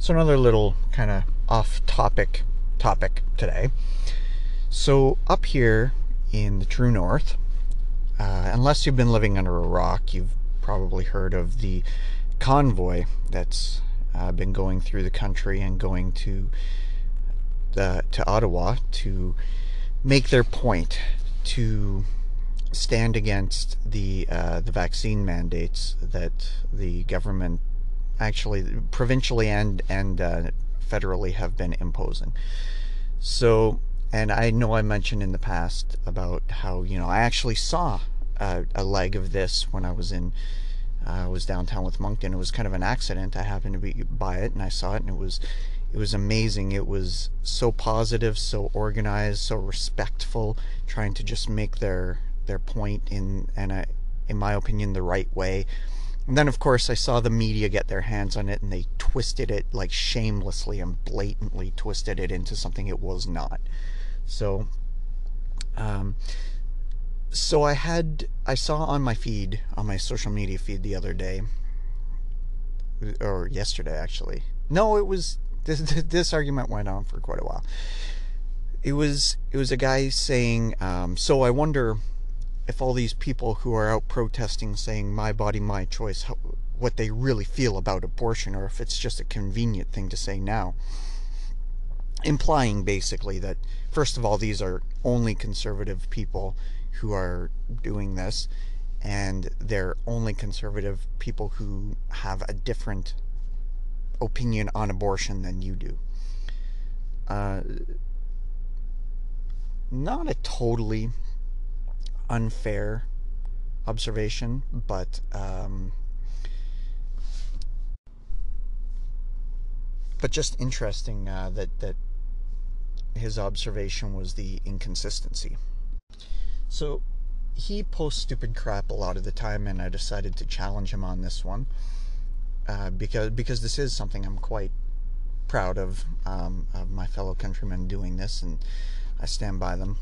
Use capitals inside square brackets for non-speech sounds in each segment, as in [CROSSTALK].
So another little kind of off-topic topic today. So up here in the true north, uh, unless you've been living under a rock, you've probably heard of the convoy that's uh, been going through the country and going to the to Ottawa to make their point to stand against the uh, the vaccine mandates that the government actually provincially and and uh, federally have been imposing. So, and I know I mentioned in the past about how you know I actually saw a, a leg of this when I was in uh, I was downtown with Moncton. It was kind of an accident. I happened to be by it and I saw it, and it was it was amazing. It was so positive, so organized, so respectful, trying to just make their their point in and in my opinion the right way. And then of course I saw the media get their hands on it and they twisted it like shamelessly and blatantly twisted it into something it was not. So um, so I had I saw on my feed on my social media feed the other day or yesterday actually. No, it was [LAUGHS] this this argument went on for quite a while. It was it was a guy saying, um, so I wonder if all these people who are out protesting saying my body my choice how, what they really feel about abortion or if it's just a convenient thing to say now implying basically that first of all these are only conservative people who are doing this and they're only conservative people who have a different opinion on abortion than you do. Uh, not a totally unfair observation, but um, but just interesting uh, that that his observation was the inconsistency. So he posts stupid crap a lot of the time, and I decided to challenge him on this one uh, because because this is something I'm quite proud of um, of my fellow countrymen doing this, and I stand by them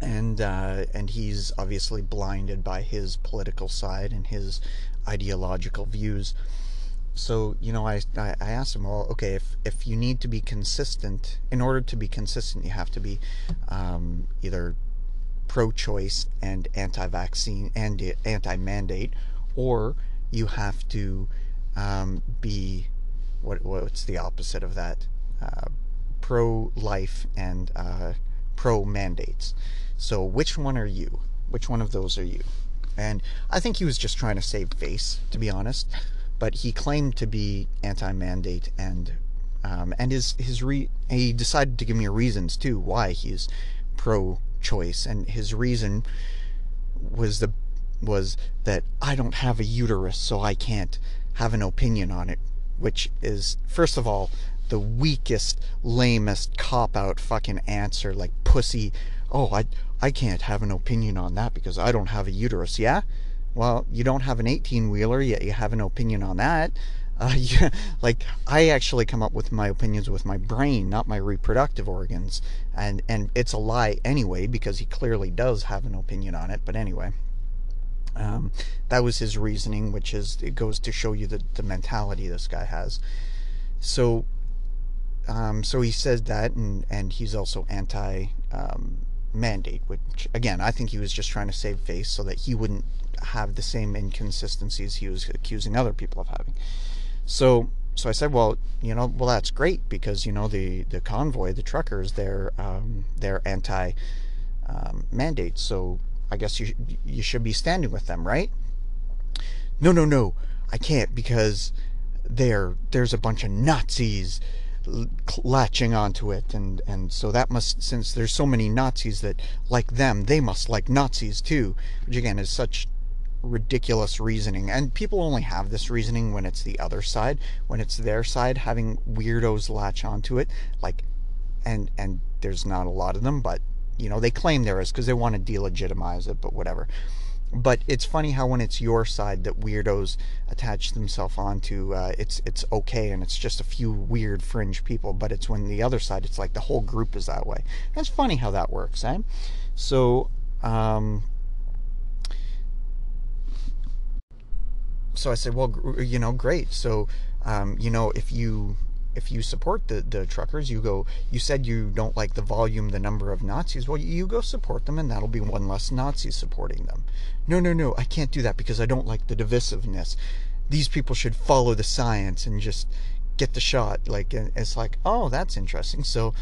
and uh, and he's obviously blinded by his political side and his ideological views. So you know, I, I asked him, well, okay, if if you need to be consistent, in order to be consistent, you have to be um, either pro-choice and anti-vaccine and anti-mandate, or you have to um, be what what's the opposite of that? Uh, pro-life and uh, pro mandates. So, which one are you? Which one of those are you? And I think he was just trying to save face, to be honest. But he claimed to be anti-mandate, and um, and his his re he decided to give me reasons too why he's pro-choice, and his reason was the was that I don't have a uterus, so I can't have an opinion on it, which is first of all the weakest, lamest cop out fucking answer, like pussy. Oh, I I can't have an opinion on that because I don't have a uterus. Yeah, well, you don't have an 18 wheeler yet. You have an opinion on that. Uh, [LAUGHS] yeah, like I actually come up with my opinions with my brain, not my reproductive organs, and and it's a lie anyway because he clearly does have an opinion on it. But anyway, um, that was his reasoning, which is it goes to show you the the mentality this guy has. So um, so he says that, and, and he's also anti um, mandate, which again, I think he was just trying to save face so that he wouldn't have the same inconsistencies he was accusing other people of having. So, so I said, well, you know, well that's great because you know the the convoy, the truckers, they're um, they're anti um, mandate. So I guess you you should be standing with them, right? No, no, no, I can't because there there's a bunch of Nazis latching onto it and and so that must since there's so many Nazis that like them they must like Nazis too which again is such ridiculous reasoning. And people only have this reasoning when it's the other side when it's their side having weirdos latch onto it like and and there's not a lot of them but you know they claim there is because they want to delegitimize it but whatever but it's funny how when it's your side that weirdos attach themselves onto uh, it's it's okay and it's just a few weird fringe people but it's when the other side it's like the whole group is that way. That's funny how that works eh? So um, so I said well you know great. So um, you know if you if you support the, the truckers, you go, you said you don't like the volume, the number of Nazis. Well, you go support them, and that'll be one less Nazi supporting them. No, no, no, I can't do that because I don't like the divisiveness. These people should follow the science and just get the shot. Like, it's like, oh, that's interesting. So,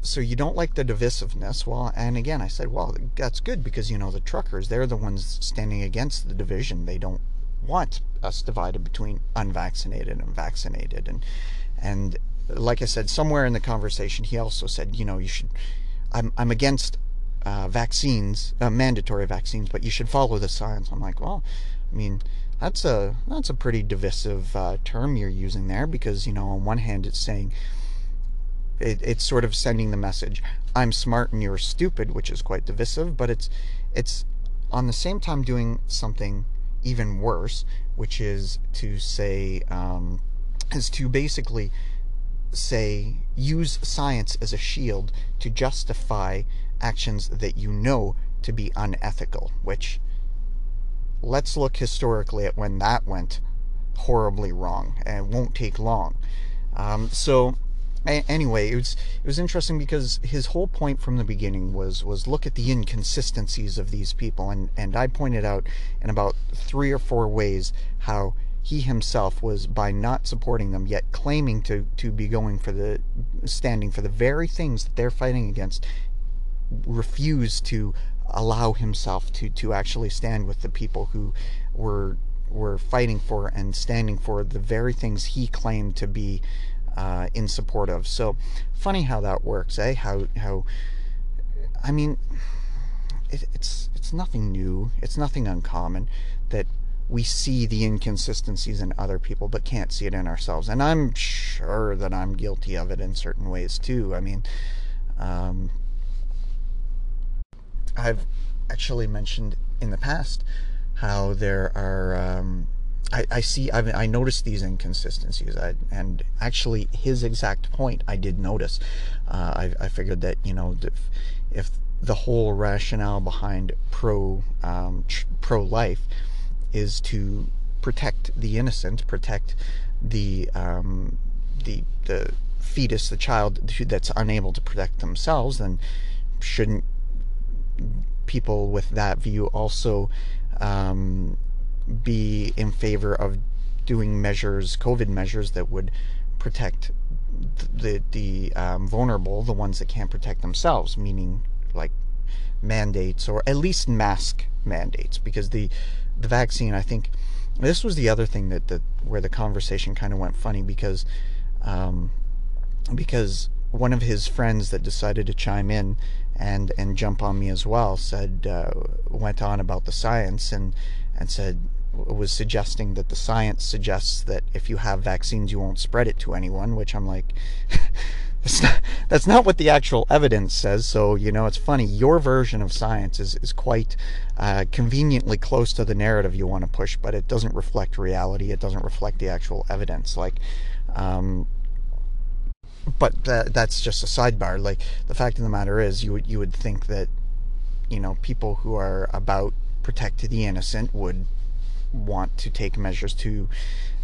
so you don't like the divisiveness. Well, and again, I said, well, that's good because, you know, the truckers, they're the ones standing against the division. They don't want us divided between unvaccinated and vaccinated. And, and like I said, somewhere in the conversation, he also said, you know, you should, I'm, I'm against uh, vaccines, uh, mandatory vaccines, but you should follow the science. I'm like, well, I mean, that's a that's a pretty divisive uh, term you're using there because you know on one hand it's saying it, it's sort of sending the message I'm smart and you're stupid, which is quite divisive, but it's it's on the same time doing something even worse, which is to say um, is to basically say use science as a shield to justify actions that you know to be unethical, which let's look historically at when that went horribly wrong and it won't take long. Um, so anyway, it was it was interesting because his whole point from the beginning was was look at the inconsistencies of these people, and and I pointed out in about three or four ways how he himself was by not supporting them yet claiming to to be going for the standing for the very things that they're fighting against refused to allow himself to to actually stand with the people who were were fighting for and standing for the very things he claimed to be uh, in support of. So funny how that works, eh? How how I mean, it, it's it's nothing new. It's nothing uncommon that we see the inconsistencies in other people but can't see it in ourselves. And I'm sure that I'm guilty of it in certain ways too. I mean, um, I've actually mentioned in the past how there are. Um, I, I, see. I've, I noticed these inconsistencies, I, and actually, his exact point I did notice. Uh, I, I, figured that you know, if, if the whole rationale behind pro um, tr- pro life is to protect the innocent, protect the um, the the fetus, the child that's unable to protect themselves, then shouldn't people with that view also um, be in favor of doing measures, COVID measures that would protect the the um, vulnerable, the ones that can't protect themselves, meaning like mandates or at least mask mandates, because the the vaccine, I think, this was the other thing that, that where the conversation kind of went funny because um, because one of his friends that decided to chime in and and jump on me as well said uh, went on about the science and and said was suggesting that the science suggests that if you have vaccines you won't spread it to anyone which I'm like [LAUGHS] That's not, that's not what the actual evidence says. So, you know, it's funny. Your version of science is, is quite uh, conveniently close to the narrative you want to push, but it doesn't reflect reality. It doesn't reflect the actual evidence. Like, um, but that, that's just a sidebar. Like, the fact of the matter is, you you would think that, you know, people who are about protect the innocent would want to take measures to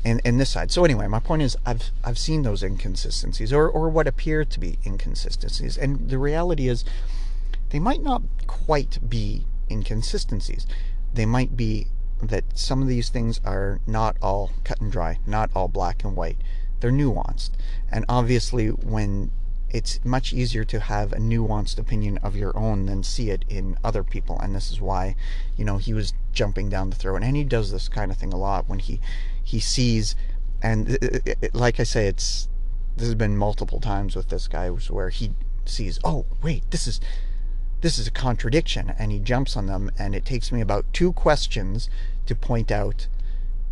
in, in this side. So anyway, my point is I've I've seen those inconsistencies or, or what appear to be inconsistencies. And the reality is they might not quite be inconsistencies. They might be that some of these things are not all cut and dry, not all black and white. They're nuanced. And obviously when it's much easier to have a nuanced opinion of your own than see it in other people and this is why you know he was jumping down the throat and he does this kind of thing a lot when he he sees and it, it, like i say it's this has been multiple times with this guy where he sees oh wait this is this is a contradiction and he jumps on them and it takes me about two questions to point out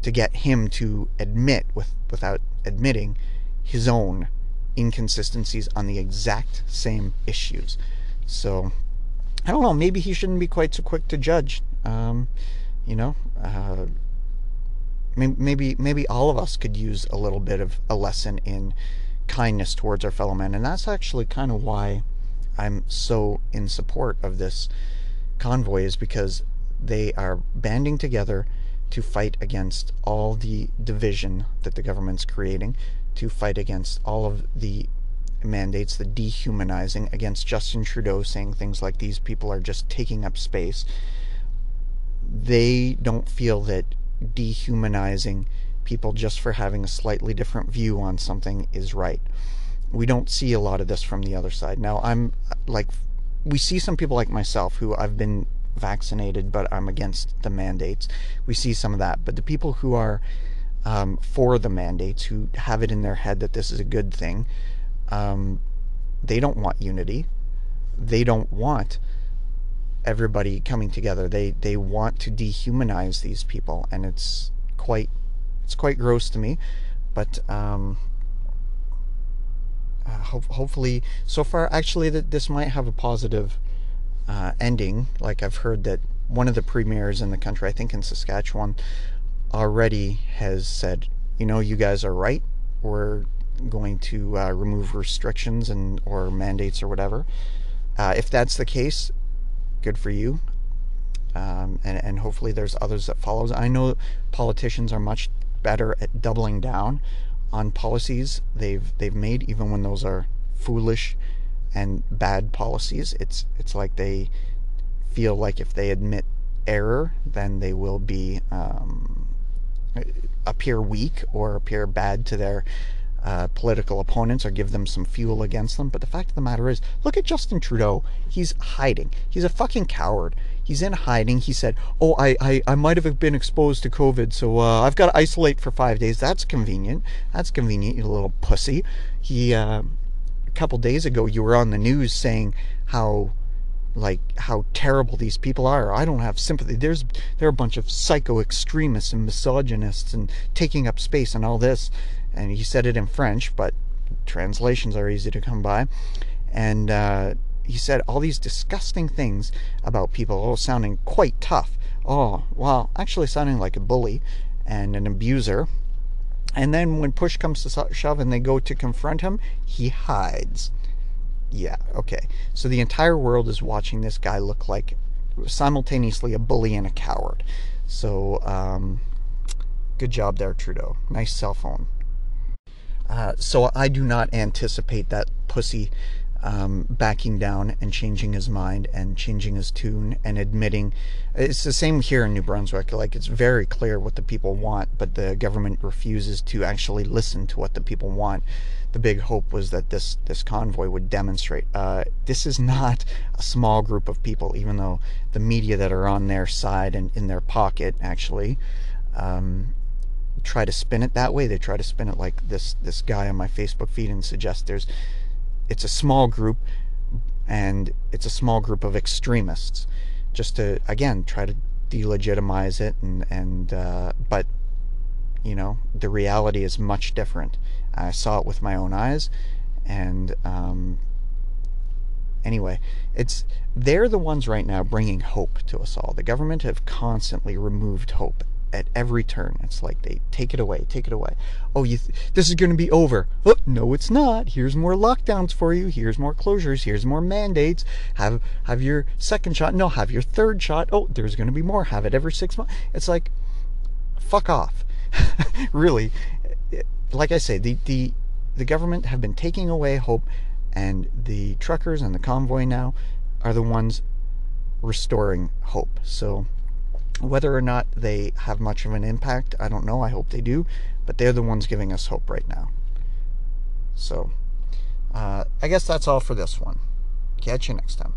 to get him to admit with without admitting his own inconsistencies on the exact same issues. So, I don't know. Maybe he shouldn't be quite so quick to judge. Um, you know, uh, maybe maybe all of us could use a little bit of a lesson in kindness towards our fellow men, and that's actually kind of why I'm so in support of this convoy, is because they are banding together to fight against all the division that the government's creating, to fight against all of the mandates, the dehumanizing, against Justin Trudeau saying things like these people are just taking up space. They don't feel that dehumanizing people just for having a slightly different view on something is right. We don't see a lot of this from the other side. Now, I'm like, we see some people like myself who I've been vaccinated, but I'm against the mandates. We see some of that. But the people who are um, for the mandates, who have it in their head that this is a good thing, um, they don't want unity. They don't want everybody coming together. They they want to dehumanize these people, and it's quite it's quite gross to me. But um, uh, ho- hopefully, so far, actually, that this might have a positive uh, ending. Like I've heard that one of the premiers in the country, I think in Saskatchewan, already has said, you know, you guys are right. We're going to uh, remove restrictions and or mandates or whatever. Uh, if that's the case, good for you. Um, and, and hopefully there's others that follows. I know politicians are much better at doubling down on policies they've they've made, even when those are foolish and bad policies. It's it's like they feel like if they admit error, then they will be um, appear weak or appear bad to their uh, political opponents or give them some fuel against them. But the fact of the matter is, look at Justin Trudeau. He's hiding. He's a fucking coward. He's in hiding. He said, "Oh, I I, I might have been exposed to COVID, so uh, I've got to isolate for five days." That's convenient. That's convenient, you little pussy. He uh, a couple days ago, you were on the news saying how like how terrible these people are. I don't have sympathy. There's they're a bunch of psycho extremists and misogynists and taking up space and all this. And he said it in French, but translations are easy to come by. And uh, he said all these disgusting things about people, all sounding quite tough. Oh, well, actually sounding like a bully and an abuser. And then when push comes to shove and they go to confront him, he hides yeah, okay. So the entire world is watching this guy look like simultaneously a bully and a coward. So, um, good job there, Trudeau. Nice cell phone. Uh, so I do not anticipate that pussy um, backing down and changing his mind and changing his tune and admitting it's the same here in New Brunswick. Like it's very clear what the people want, but the government refuses to actually listen to what the people want. The big hope was that this this convoy would demonstrate. Uh, this is not a small group of people, even though the media that are on their side and in their pocket actually. Um, try to spin it that way. They try to spin it like this this guy on my Facebook feed and suggest there's it's a small group and it's a small group of extremists just to again try to delegitimize it and and uh, but you know the reality is much different. I saw it with my own eyes and um, anyway it's they're the ones right now bringing hope to us all. The government have constantly removed hope at every turn. It's like they take it away, take it away. Oh, you th- this is going to be over. Oh, no, it's not. Here's more lockdowns for you. Here's more closures. Here's more mandates. Have have your second shot. No, have your third shot. Oh, there's going to be more. Have it every six months. It's like, fuck off. [LAUGHS] really, like I say, the the the government have been taking away hope, and the truckers and the convoy now are the ones restoring hope. So whether or not they have much of an impact, I don't know. I hope they do. But they're the ones giving us hope right now. So, uh, I guess that's all for this one. Catch you next time.